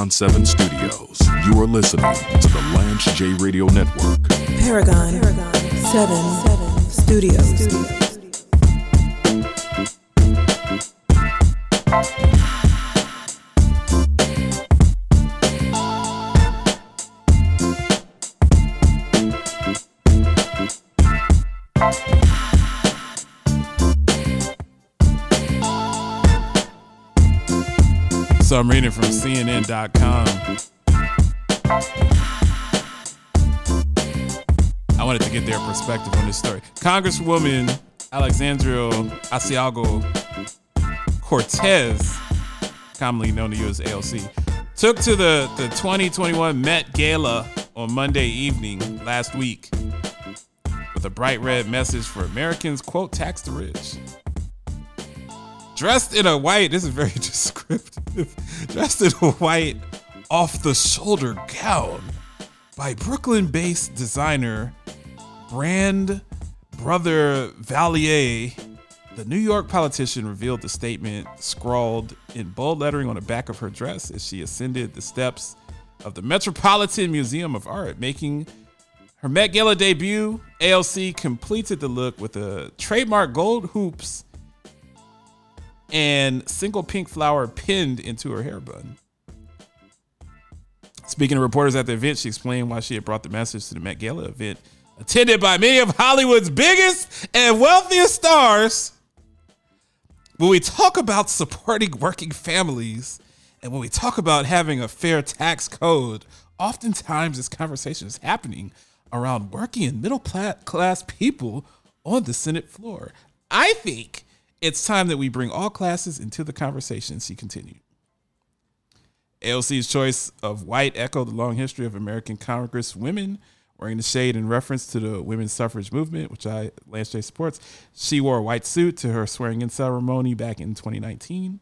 Paragon 7 Studios, you are listening to the Lance J Radio Network. Paragon, Paragon 7, 7 Studios. So I'm reading from CNN.com. I wanted to get their perspective on this story. Congresswoman Alexandria Ocasio Cortez, commonly known to you as AOC, took to the, the 2021 Met Gala on Monday evening last week with a bright red message for Americans, quote, tax the rich dressed in a white, this is very descriptive, dressed in a white off the shoulder gown by Brooklyn based designer Brand Brother Vellies. The New York politician revealed the statement scrawled in bold lettering on the back of her dress as she ascended the steps of the Metropolitan Museum of Art, making her Met Gala debut. ALC completed the look with a trademark gold hoops and single pink flower pinned into her hair bun. Speaking to reporters at the event, she explained why she had brought the message to the Met Gala event, attended by many of Hollywood's biggest and wealthiest stars. When we talk about supporting working families and when we talk about having a fair tax code, oftentimes this conversation is happening around working and middle class people on the Senate floor. I think it's time that we bring all classes into the conversation, she continued. AOC's choice of white echoed the long history of American Congress women wearing the shade in reference to the women's suffrage movement, which I Lance J supports. She wore a white suit to her swearing in ceremony back in 2019.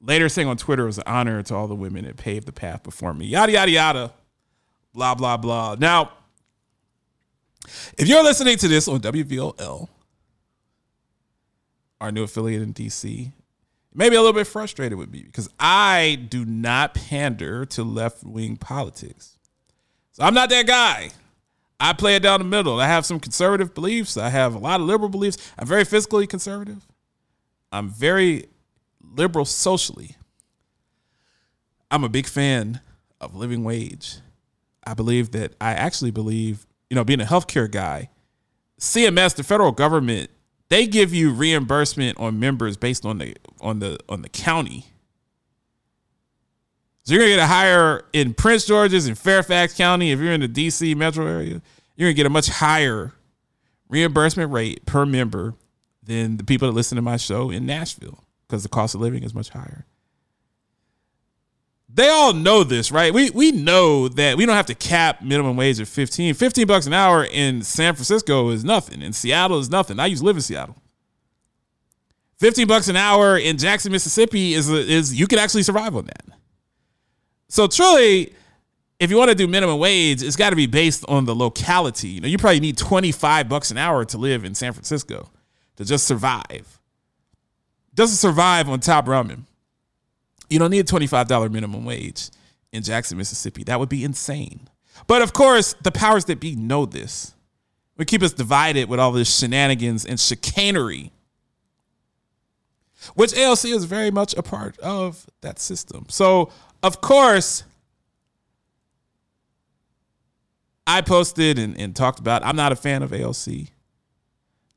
Later saying on Twitter it was an honor to all the women that paved the path before me. Yada yada yada. Blah blah blah. Now, if you're listening to this on WVOL, our new affiliate in DC, maybe a little bit frustrated with me because I do not pander to left wing politics. So I'm not that guy. I play it down the middle. I have some conservative beliefs. I have a lot of liberal beliefs. I'm very fiscally conservative. I'm very liberal socially. I'm a big fan of living wage. I believe that I actually believe, you know, being a healthcare guy, CMS, the federal government, they give you reimbursement on members based on the on the on the county. So you're gonna get a higher in Prince George's and Fairfax County. If you're in the DC metro area, you're gonna get a much higher reimbursement rate per member than the people that listen to my show in Nashville because the cost of living is much higher. They all know this, right? We we know that we don't have to cap minimum wage at 15. 15 bucks an hour in San Francisco is nothing. In Seattle is nothing. I used to live in Seattle. 15 bucks an hour in Jackson, Mississippi is is you can actually survive on that. So truly, if you want to do minimum wage, it's got to be based on the locality. You know, you probably need 25 bucks an hour to live in San Francisco to just survive. Doesn't survive on top ramen. You don't need a $25 minimum wage in Jackson, Mississippi. That would be insane. But of course, the powers that be know this. We keep us divided with all this shenanigans and chicanery, which ALC is very much a part of that system. So, of course, I posted and, and talked about I'm not a fan of ALC.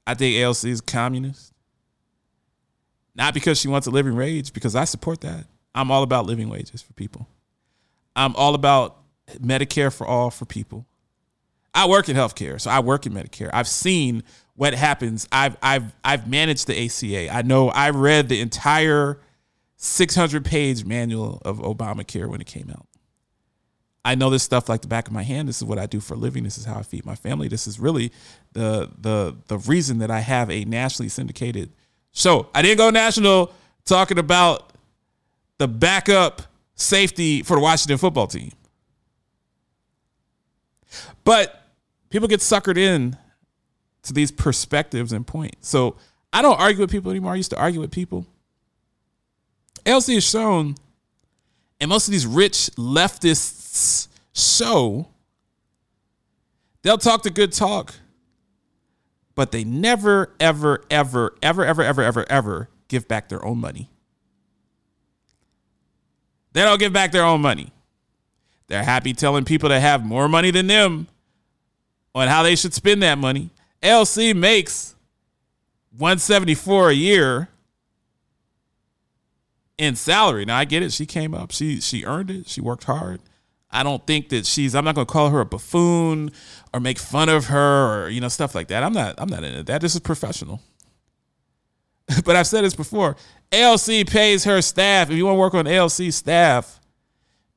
I think ALC is communist. Not because she wants a living wage, because I support that. I'm all about living wages for people. I'm all about Medicare for all for people. I work in healthcare, so I work in Medicare. I've seen what happens. I've I've I've managed the ACA. I know I read the entire 600 page manual of Obamacare when it came out. I know this stuff like the back of my hand. This is what I do for a living. This is how I feed my family. This is really the the the reason that I have a nationally syndicated show. I didn't go national talking about the backup safety for the Washington football team. But people get suckered in to these perspectives and points. So I don't argue with people anymore. I used to argue with people. LC has shown and most of these rich leftists show they'll talk the good talk, but they never, ever, ever, ever, ever, ever, ever, ever give back their own money. They don't give back their own money. They're happy telling people that have more money than them on how they should spend that money. LC makes 174 a year in salary. Now I get it. She came up. She she earned it. She worked hard. I don't think that she's I'm not gonna call her a buffoon or make fun of her or you know stuff like that. I'm not I'm not into that. This is professional. but I've said this before. ALC pays her staff. If you want to work on ALC staff,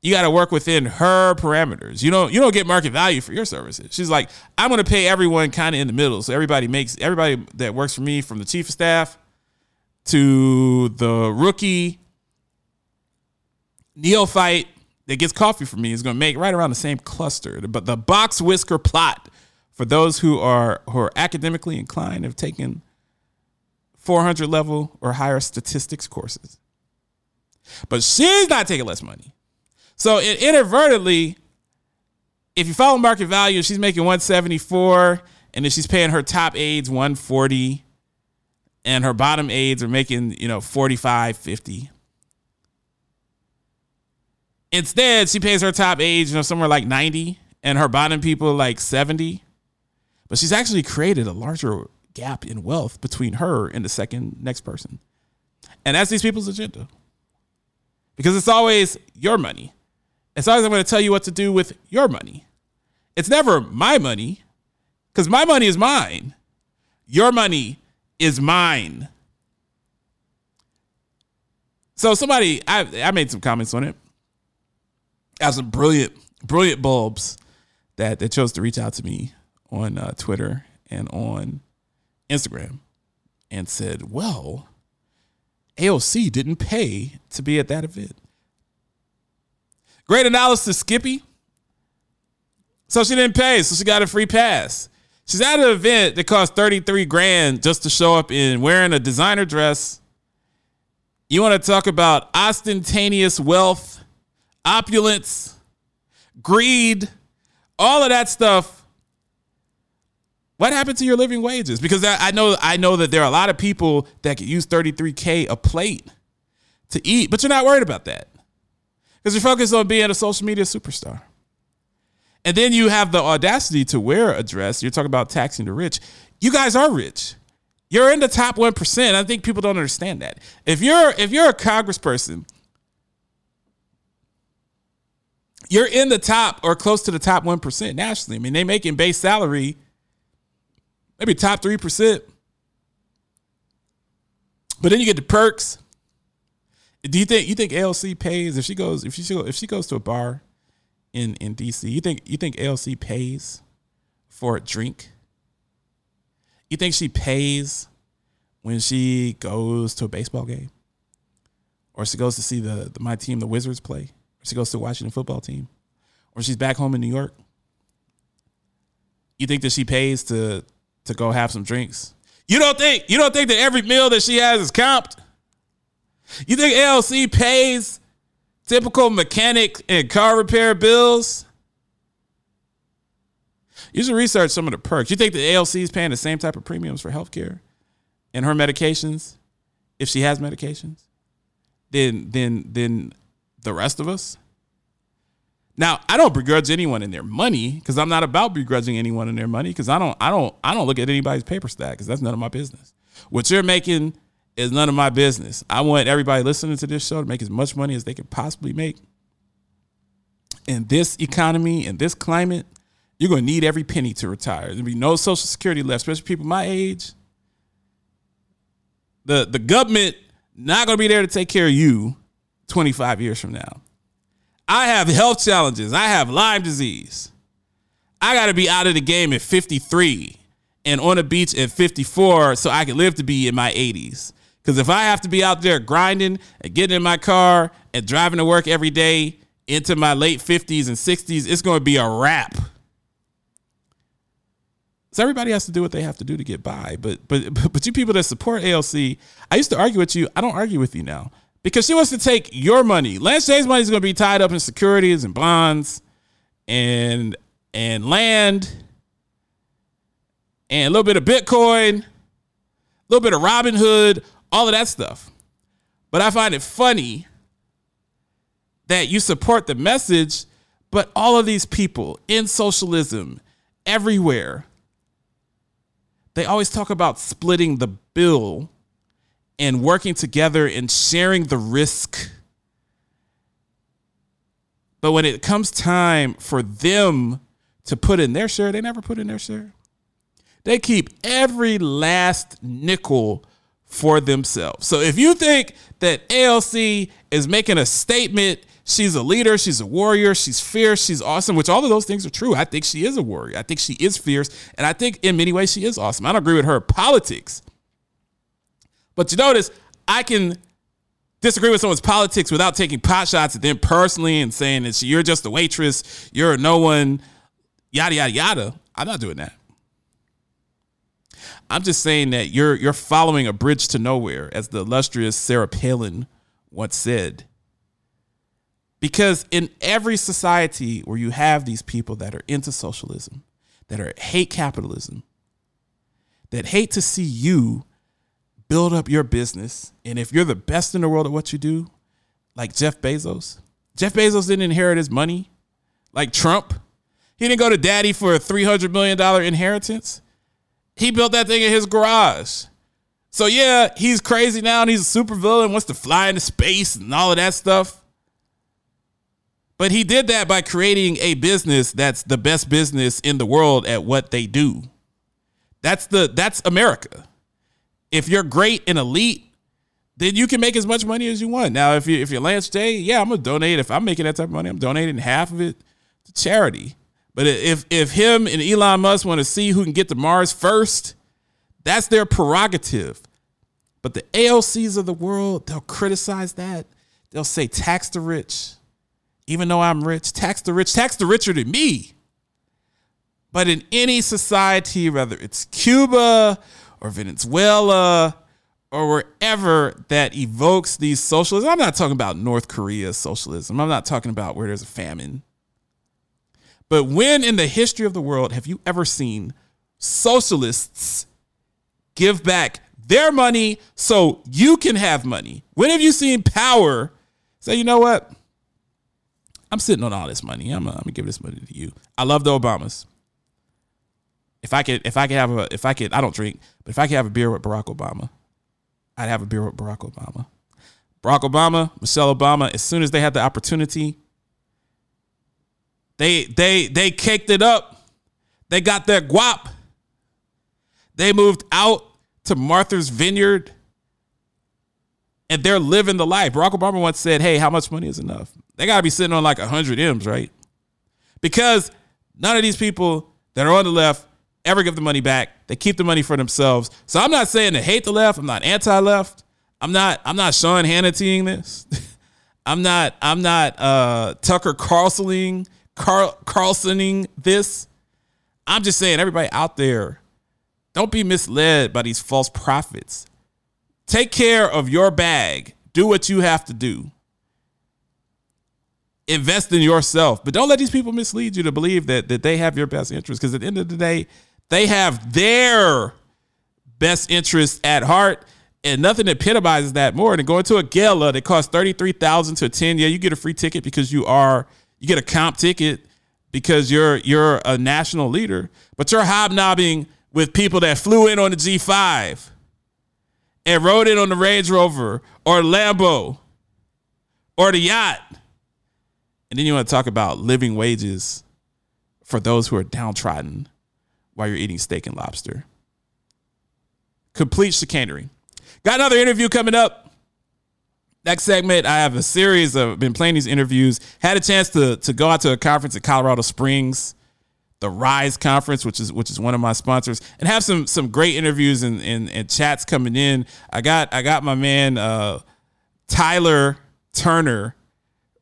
you got to work within her parameters. You don't you don't get market value for your services. She's like, I'm going to pay everyone kind of in the middle. So everybody makes everybody that works for me from the chief of staff to the rookie neophyte that gets coffee from me is going to make right around the same cluster. But the box whisker plot for those who are who are academically inclined have taken 400 level or higher statistics courses. But she's not taking less money. So it inadvertently, if you follow market value, she's making 174, and then she's paying her top aides 140, and her bottom aides are making, you know, 45, 50. Instead, she pays her top aides, you know, somewhere like 90, and her bottom people like 70. But she's actually created a larger gap in wealth between her and the second next person. And that's these people's agenda. Because it's always your money. It's always I'm going to tell you what to do with your money. It's never my money, because my money is mine. Your money is mine. So somebody, I, I made some comments on it. I have some brilliant, brilliant bulbs that, that chose to reach out to me on uh, Twitter and on Instagram and said, well, AOC didn't pay to be at that event. Great analysis, Skippy. So she didn't pay, so she got a free pass. She's at an event that cost 33 grand just to show up in wearing a designer dress. You want to talk about ostentatious wealth, opulence, greed, all of that stuff what happened to your living wages? Because I know I know that there are a lot of people that could use 33k a plate to eat, but you're not worried about that because you're focused on being a social media superstar. And then you have the audacity to wear a dress. You're talking about taxing the rich. You guys are rich. You're in the top one percent. I think people don't understand that. If you're if you're a congressperson, you're in the top or close to the top one percent nationally. I mean, they making base salary maybe top 3%. But then you get the perks. Do you think you think ALC pays if she goes if she if she goes to a bar in in DC? You think you think ALC pays for a drink? You think she pays when she goes to a baseball game, or she goes to see the, the my team, the Wizards, play, or she goes to a Washington football team, or she's back home in New York? You think that she pays to to go have some drinks. You don't think you don't think that every meal that she has is comped? You think ALC pays typical mechanic and car repair bills? You should research some of the perks. You think the ALC is paying the same type of premiums for healthcare and her medications, if she has medications, then then then the rest of us? Now, I don't begrudge anyone in their money because I'm not about begrudging anyone in their money because I don't, I don't, I don't look at anybody's paper stack because that's none of my business. What you're making is none of my business. I want everybody listening to this show to make as much money as they can possibly make. In this economy, in this climate, you're going to need every penny to retire. There'll be no social security left, especially people my age. The the government not going to be there to take care of you 25 years from now. I have health challenges. I have Lyme disease. I got to be out of the game at 53 and on the beach at 54 so I can live to be in my 80s. Because if I have to be out there grinding and getting in my car and driving to work every day into my late 50s and 60s, it's going to be a wrap. So everybody has to do what they have to do to get by. But but but you people that support ALC, I used to argue with you. I don't argue with you now because she wants to take your money. Lance J's money is going to be tied up in securities and bonds and and land and a little bit of Bitcoin, a little bit of Robinhood, all of that stuff. But I find it funny that you support the message, but all of these people in socialism everywhere, they always talk about splitting the bill and working together and sharing the risk. But when it comes time for them to put in their share, they never put in their share. They keep every last nickel for themselves. So if you think that ALC is making a statement, she's a leader, she's a warrior, she's fierce, she's awesome, which all of those things are true. I think she is a warrior. I think she is fierce. And I think in many ways she is awesome. I don't agree with her politics. But you notice, I can disagree with someone's politics without taking pot shots at them personally and saying that you're just a waitress, you're no one, yada, yada, yada. I'm not doing that. I'm just saying that you're you're following a bridge to nowhere, as the illustrious Sarah Palin once said. Because in every society where you have these people that are into socialism, that are hate capitalism, that hate to see you build up your business, and if you're the best in the world at what you do, like Jeff Bezos, Jeff Bezos didn't inherit his money like Trump. He didn't go to daddy for a $300 million inheritance. He built that thing in his garage. So yeah, he's crazy now and he's a supervillain, wants to fly into space and all of that stuff. But he did that by creating a business that's the best business in the world at what they do. That's the that's America. If you're great and elite, then you can make as much money as you want. Now, if you if you're Lance J, yeah, I'm gonna donate. If I'm making that type of money, I'm donating half of it to charity. But if if him and Elon Musk want to see who can get to Mars first, that's their prerogative. But the AOCs of the world, they'll criticize that. They'll say tax the rich, even though I'm rich. Tax the rich, tax the richer than me. But in any society, whether it's Cuba or Venezuela or wherever that evokes these socialism, I'm not talking about North Korea socialism. I'm not talking about where there's a famine. But when in the history of the world have you ever seen socialists give back their money so you can have money? When have you seen power say, you know what? I'm sitting on all this money. I'm, gonna give this money to you. I love the Obamas. If I could, if I could have a, if I could, I don't drink, but if I could have a beer with Barack Obama, I'd have a beer with Barack Obama. Barack Obama, Michelle Obama, as soon as they had the opportunity, they they they caked it up. They got their guap. They moved out to Martha's Vineyard. And they're living the life. Barack Obama once said, Hey, how much money is enough? They gotta be sitting on like 100 M's, right? Because none of these people that are on the left ever give the money back. They keep the money for themselves. So I'm not saying to hate the left. I'm not anti-left. I'm not. I'm not Sean Hannitying this. I'm not. I'm not uh, Tucker Carlsoning Carl Carlsoning this. I'm just saying, everybody out there, don't be misled by these false prophets. Take care of your bag. Do what you have to do. Invest in yourself, but don't let these people mislead you to believe that that they have your best interest. Because at the end of the day, they have their best interest at heart, and nothing epitomizes that more than going to a gala that costs thirty three thousand to attend. Yeah, you get a free ticket because you are you get a comp ticket because you're you're a national leader, but you're hobnobbing with people that flew in on the G5 and rode in on the Range Rover or Lambo or the yacht. And then you want to talk about living wages for those who are downtrodden while you're eating steak and lobster. Complete chicanery. Got another interview coming up. Next segment, I have a series of been playing these interviews. Had a chance to to go out to a conference in Colorado Springs, the Rise Conference, which is which is one of my sponsors, and have some some great interviews and and, and chats coming in. I got I got my man uh, Tyler Turner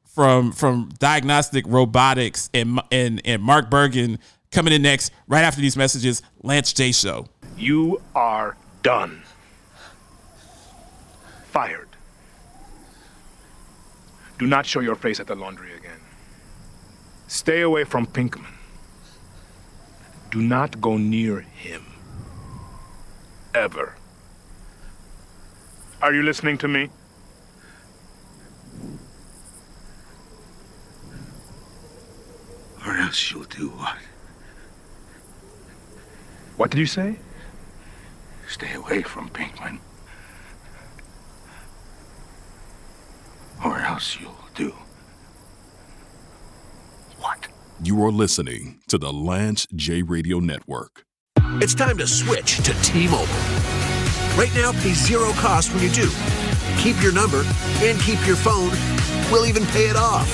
from from Diagnostic Robotics and and and Mark Bergen coming in next right after these messages. Lance J Show. You are done. Fired. Do not show your face at the laundry again. Stay away from Pinkman. Do not go near him. Ever. Are you listening to me? Or else you'll do what? What did you say? Stay away from Pinkman. Or else you'll do what? You are listening to the Lance J Radio Network. It's time to switch to T-Mobile. Right now, pay zero cost when you do. Keep your number and keep your phone. We'll even pay it off.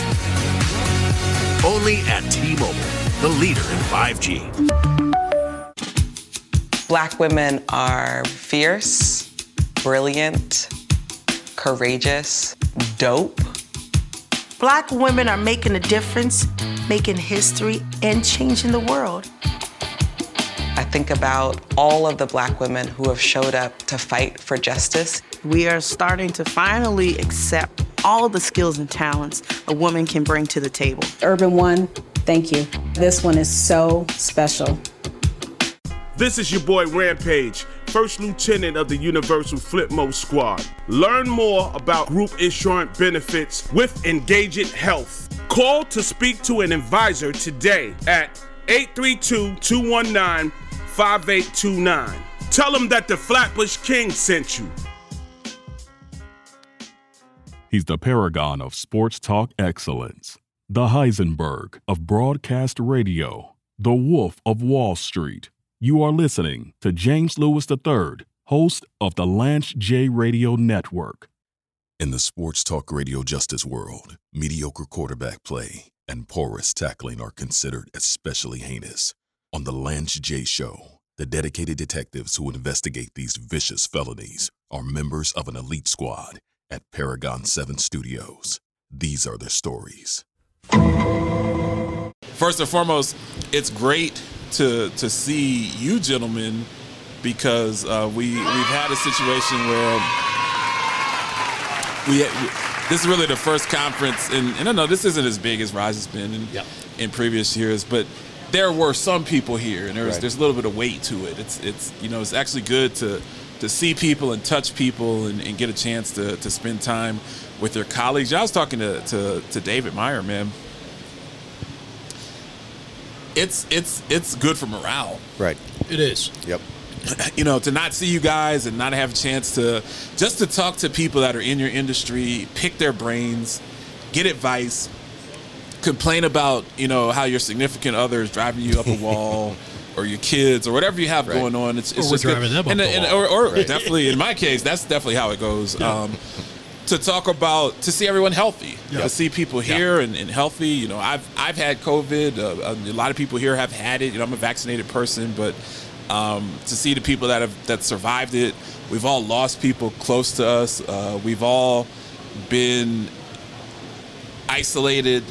Only at T-Mobile, the leader in 5G. Black women are fierce, brilliant, courageous, dope. Black women are making a difference, making history, and changing the world. I think about all of the black women who have showed up to fight for justice. We are starting to finally accept all the skills and talents a woman can bring to the table. Urban One, thank you. This one is so special. This is your boy Rampage, First Lieutenant of the Universal Flipmode Squad. Learn more about group insurance benefits with Engagement Health. Call to speak to an advisor today at 832 219 5829. Tell them that the Flatbush King sent you. He's the paragon of sports talk excellence, the Heisenberg of broadcast radio, the Wolf of Wall Street. You are listening to James Lewis III, host of the Lance J Radio Network. In the sports talk radio justice world, mediocre quarterback play and porous tackling are considered especially heinous. On the Lance J Show, the dedicated detectives who investigate these vicious felonies are members of an elite squad at Paragon 7 Studios. These are their stories. First and foremost, it's great to to see you gentlemen because uh, we we've had a situation where we, we this is really the first conference, and, and I know this isn't as big as Rise has been in, Yep. in previous years, but there were some people here, and there's Right. there's a little bit of weight to it. It's it's you know it's actually good to to see people and touch people and, and get a chance to to spend time with your colleagues. I was talking to to, to David Meyer, man. It's it's it's good for morale Right. It is. Yep. you know, to not see you guys and not have a chance to just to talk to people that are in your industry, pick their brains, get advice, complain about, you know, how your significant other is driving you up a wall or your kids or whatever you have Right. going on. It's, Or it's we're just good. driving them up and, the and- wall. or, or Right. definitely in my case, that's definitely how it goes. Um, to talk about to see everyone healthy, Yeah. to see people here and, and healthy. You know, I've I've had COVID. Uh, a lot of people here have had it. You know, I'm a vaccinated person, but um, to see the people that have that survived it, we've all lost people close to us. Uh, we've all been isolated.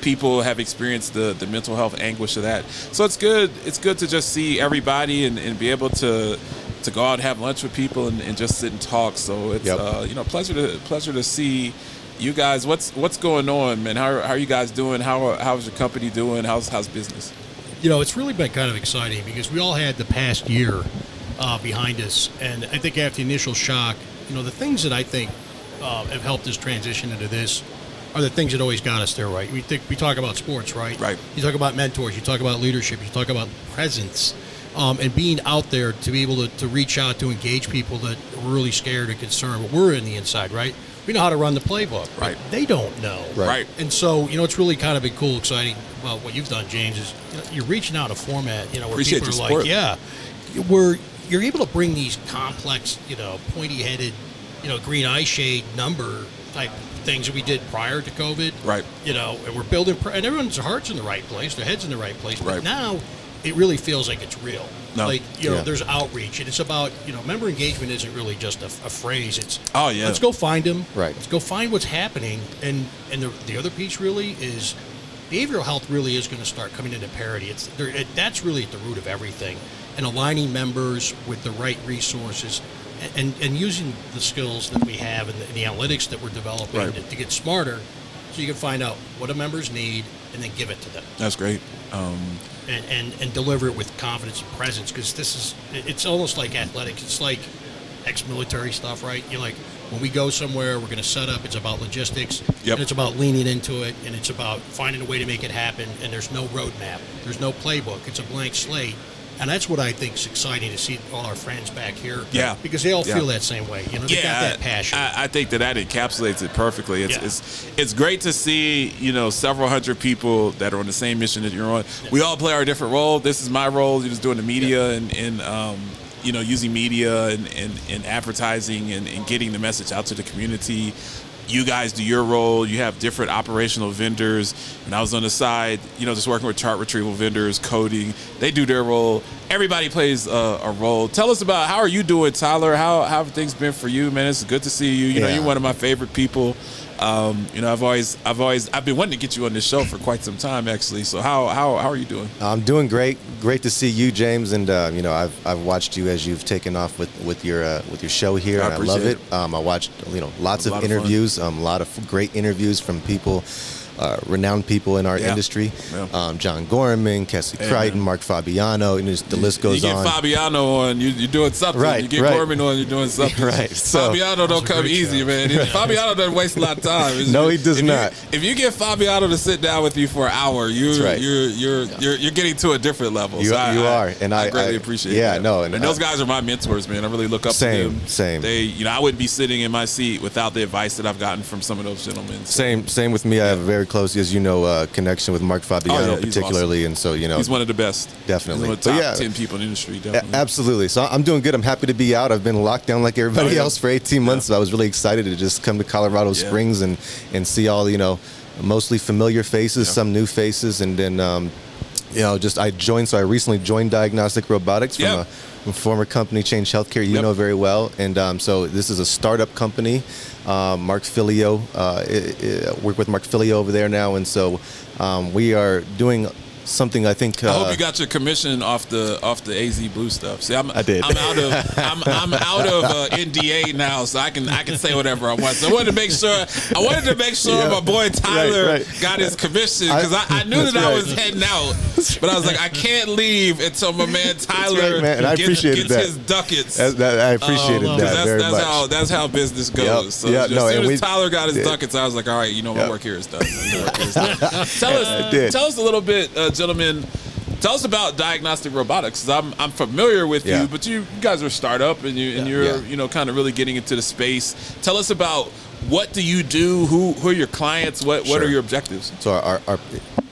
People have experienced the, the mental health anguish of that. So it's good. It's good to just see everybody and, and be able to to go out and have lunch with people and, and just sit and talk. So it's Yep. uh, you know pleasure to pleasure to see you guys. What's what's going on, man? How, how are you guys doing? How how's your company doing? How's how's business? You know, it's really been kind of exciting because we all had the past year uh, behind us, and I think after the initial shock, you know, the things that I think uh, have helped us transition into this are the things that always got us there, right? We think we talk about sports, right? Right. You talk about mentors, you talk about leadership, you talk about presence, um, and being out there to be able to, to reach out to engage people that are really scared and concerned. But we're in the inside, right? We know how to run the playbook, Right. They don't know, Right. Right. and so, you know, it's really kind of been cool, exciting. Well, what you've done, James, is you know, you're reaching out a format, you know, where Appreciate people are your like, support. yeah, where you're able to bring these complex, you know, pointy-headed, you know, green eye shade number type things that we did prior to COVID. Right. You know, and we're building, and everyone's heart's in the right place, their head's in the right place. But Right. now, it really feels like it's real. No. Like you know, Yeah. there's outreach, and it's about you know, member engagement isn't really just a, a phrase. It's Oh, yeah. let's go find them. Right. Let's go find what's happening, and and the, the other piece really is behavioral health really is going to start coming into parity. It's there, it, that's really at the root of everything, and aligning members with the right resources, and and using the skills that we have and the, and the analytics that we're developing Right. to, to get smarter, so you can find out what the members need and then give it to them. That's great. Um, and, and, and deliver it with confidence and presence because this is it's almost like athletics it's like ex-military stuff right you're like when we go somewhere we're going to set up it's about logistics Yep. and it's about leaning into it and it's about finding a way to make it happen and there's no roadmap there's no playbook it's a blank slate and that's what I think is exciting to see all our friends back here. Yeah. because they all Yeah. feel that same way. You know, they got that passion. I, I think that that encapsulates it perfectly. It's, Yeah. it's it's great to see you know several hundred people that are on the same mission that you're on. We all play our different role. This is my role. You're just doing the media and and um, you know using media and and, and advertising and, and getting the message out to the community. You guys do your role. You have different operational vendors. And I was on the side, you know, just working with chart retrieval vendors, coding, they do their role. Everybody plays a, a role. Tell us about how are you doing, Tyler? How, how have things been for you, man? It's good to see you. You know, you're one of my favorite people. Um, you know, I've always, I've always, I've been wanting to get you on this show for quite some time, actually. So how, how, how are you doing? I'm doing great. Great to see you, James. And uh, you know, I've, I've watched you as you've taken off with with your uh, with your show here, I and I love appreciate it. Um, I watched you know lots of lot interviews, um, a lot of great interviews from people. Uh, renowned people in our Yeah. industry, Yeah. um, John Gorman, Cassie Hey, Crichton, man. Mark Fabiano, and just the list you goes get on. Fabiano on, you, you're doing something. Right, You get right. Gorman on, you're doing something. Right, so- Fabiano don't come easy, show. man. Fabiano doesn't waste a lot of time. It's- No, he does if you- not. if you get Fabiano to sit down with you for an hour, you're right. you're, you're you're you're getting to a different level. You- So I- you I- are, and I- greatly I- appreciate. yeah, that. no, and and those guys are my mentors, man. I really look up Same, to them. same. They, you know, I wouldn't be sitting in my seat without the advice that I've gotten from some of those gentlemen. So Same, same with me. I have a very close, as you know, uh, connection with Mark Fabiano, Oh, yeah, particularly, and so you know, he's one of the best. definitely. He's one of the top yeah, ten people in the industry. Definitely. Absolutely. So I'm doing good. I'm happy to be out. I've been locked down like everybody Oh, yeah. else for 18 months. So I was really excited to just come to Colorado. Springs and and see all you know, mostly familiar faces, some new faces, and then um, you know, just I joined. So I recently joined Diagnostic Robotics from Yeah. a from former company Change Healthcare. You Yep. know very well, and um, so this is a startup company. Um, Mark Filio, uh, work with Mark Filio over there now, and so um, we are doing something. I think. Uh, I hope you got your commission off the off the AZ Blue stuff. See, I'm I did. I'm out of I'm, I'm out of uh, NDA now, so I can I can say whatever I want. So I wanted to make sure I wanted to make sure Yeah. my boy Tyler right. got his commission because I, I, knew That's that I was heading out, but I was like I can't leave until my man Tyler right, man, and I gets, appreciated gets that. his ducats. That- that- I appreciated Um, 'cause that that's, very that's much. How, that's how business goes. Yep. So Yeah, as soon as we Tyler got his did. ducats, I was like, all right, you know, my Yep. work here is done. My here is done. tell us, I tell us a little bit, uh, gentlemen. Tell us about diagnostic robotics. I'm I'm familiar with Yeah. you, but you, you guys are a startup and you and Yeah. you're you know kind of really getting into the space. Tell us about what do you do? Who who are your clients? What what are your objectives? So our, our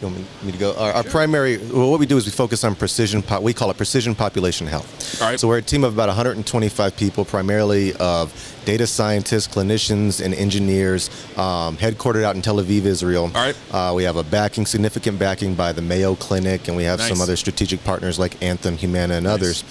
you want me- to go? Our, our primary, well, what we do is we focus on precision. Po- we call it precision population health. All right. So we're a team of about 125 people, primarily of data scientists, clinicians, and engineers, um, headquartered out in Tel Aviv, Israel. All right. Uh, we have a backing, significant backing by the Mayo Clinic, and we have some other strategic partners like Anthem, Humana, and others.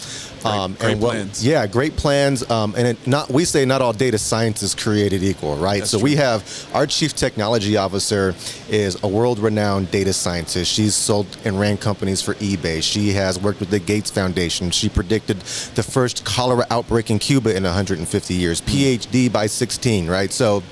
Um, Great- great and what- plans. Yeah, great plans. Um, and it not we say not all data science is created equal, right? That's so we have our chief technology officer is a world-renowned data scientist. She's sold and ran companies for eBay. She has worked with the Gates Foundation. She predicted the first cholera outbreak in Cuba in 150 years. PhD by 16, right? So.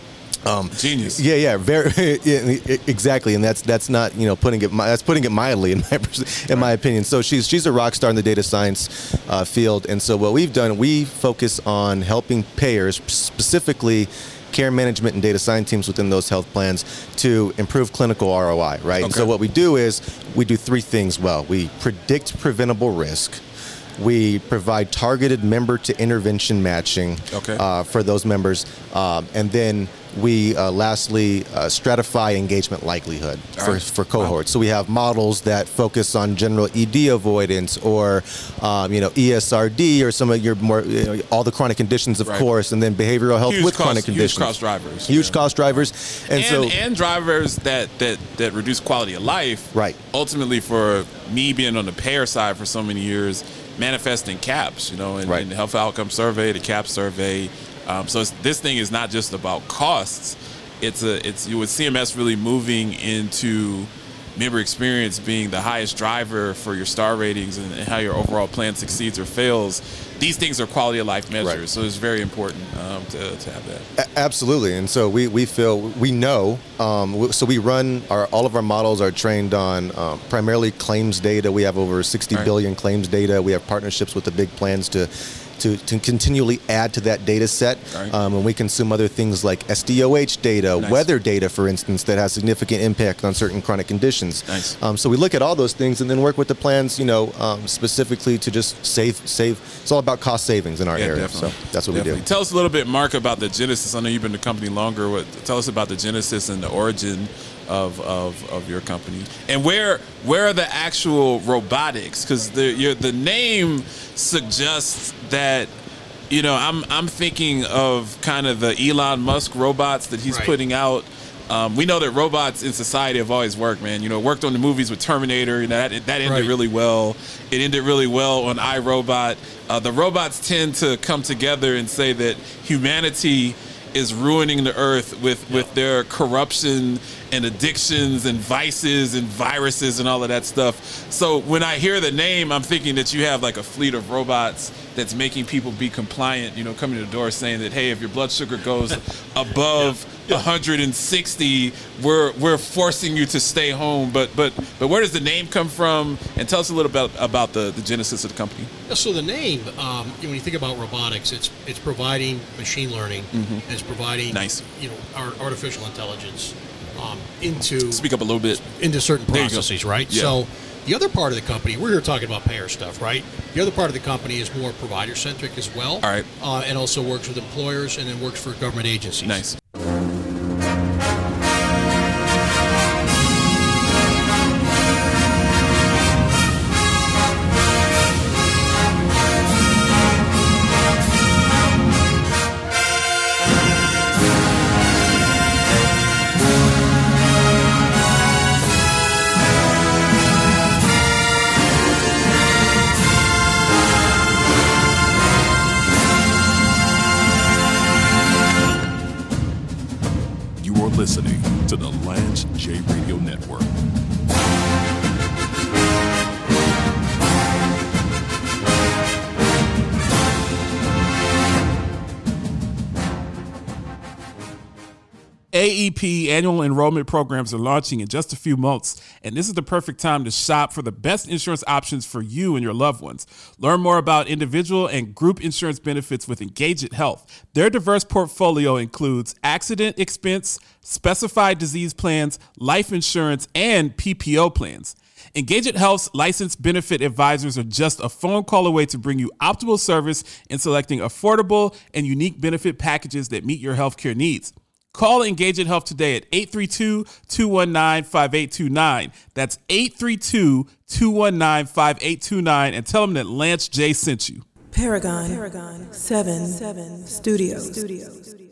Um, Genius. Yeah, yeah, very yeah, exactly, and that's that's not you know putting it that's putting it mildly in my in my opinion. So she's she's a rock star in the data science uh, field, and so what we've done, we focus on helping payers specifically. Care management and data science teams within those health plans to improve clinical ROI, right? And so what we do is we do three things well. We predict preventable risk. We provide targeted member to intervention matching Okay. uh, for those members. Um, and then we uh, lastly uh, stratify engagement likelihood for, right. for cohorts. So we have models that focus on general ED avoidance or, um, you know, ESRD or some of your more, you know, all the chronic conditions, of Right. course, and then behavioral health Huge with cost- chronic huge conditions. cost drivers. Huge Yeah. cost drivers. And, and, so, and drivers that, that that reduce quality of life. Right. Ultimately, for me being on the payer side for so many years, manifesting CAHPS. You know, in, Right. in the health outcome survey, the CAHPS survey. Um, so it's, this thing is not just about costs. It's a it's you with CMS really moving into member experience being the highest driver for your star ratings and, and how your overall plan succeeds or fails, these things are quality of life measures. Right. So it's very important um, to, to have that. A- absolutely. And so we, we feel, we know, um, so we run our, all of our models are trained on um, primarily claims data. We have over sixty right. billion claims data. We have partnerships with the big plans to to, to continually add to that data set. Right. Um, and we consume other things like SDOH data, nice. weather data, for instance, that has significant impact on certain chronic conditions. Nice. Um, so we look at all those things and then work with the plans, you know, um, specifically to just save, save. It's all about cost savings in our yeah, area. Definitely. So that's what definitely. we do. Tell us a little bit, Mark, about the genesis. I know you've been the company longer. What, tell us about the genesis and the origin of, of, of your company and where where are the actual robotics because the the name suggests that you know, I'm I'm thinking of kind of the Elon Musk robots that he's right. putting out. Um, we know that robots in society have always worked, man. You know, worked on the movies with Terminator. You know, that that ended right. really well. It ended really well on iRobot. Uh, the robots tend to come together and say that humanity is ruining the earth with with their corruption and addictions and vices and viruses and all of that stuff. So when I hear the name, I'm thinking that you have like a fleet of robots that's making people be compliant, you know, coming to the door saying that, hey, if your blood sugar goes above. 160, we're we're forcing you to stay home. But but but where does the name come from? And tell us a little bit about the, the genesis of the company. Yeah, so the name, um, you know, when you think about robotics, it's it's providing machine learning, mm-hmm. and it's providing nice, you know, our artificial intelligence um, into speak up a little bit into certain processes, right? Yeah. So the other part of the company, we're here talking about payer stuff, right? The other part of the company is more provider centric as well. All right. Uh, and also works with employers and then works for government agencies. Nice. AEP annual enrollment programs are launching in just a few months, and this is the perfect time to shop for the best insurance options for you and your loved ones. Learn more about individual and group insurance benefits with Engageit Health. Their diverse portfolio includes accident expense, specified disease plans, life insurance, and PPO plans. Engageit Health's licensed benefit advisors are just a phone call away to bring you optimal service in selecting affordable and unique benefit packages that meet your healthcare needs. Call Engage Engageit Health today at 832 219 5829. That's 832 219 5829 and tell them that Lance J sent you. Paragon, Paragon 7, 7 Studios. Studios.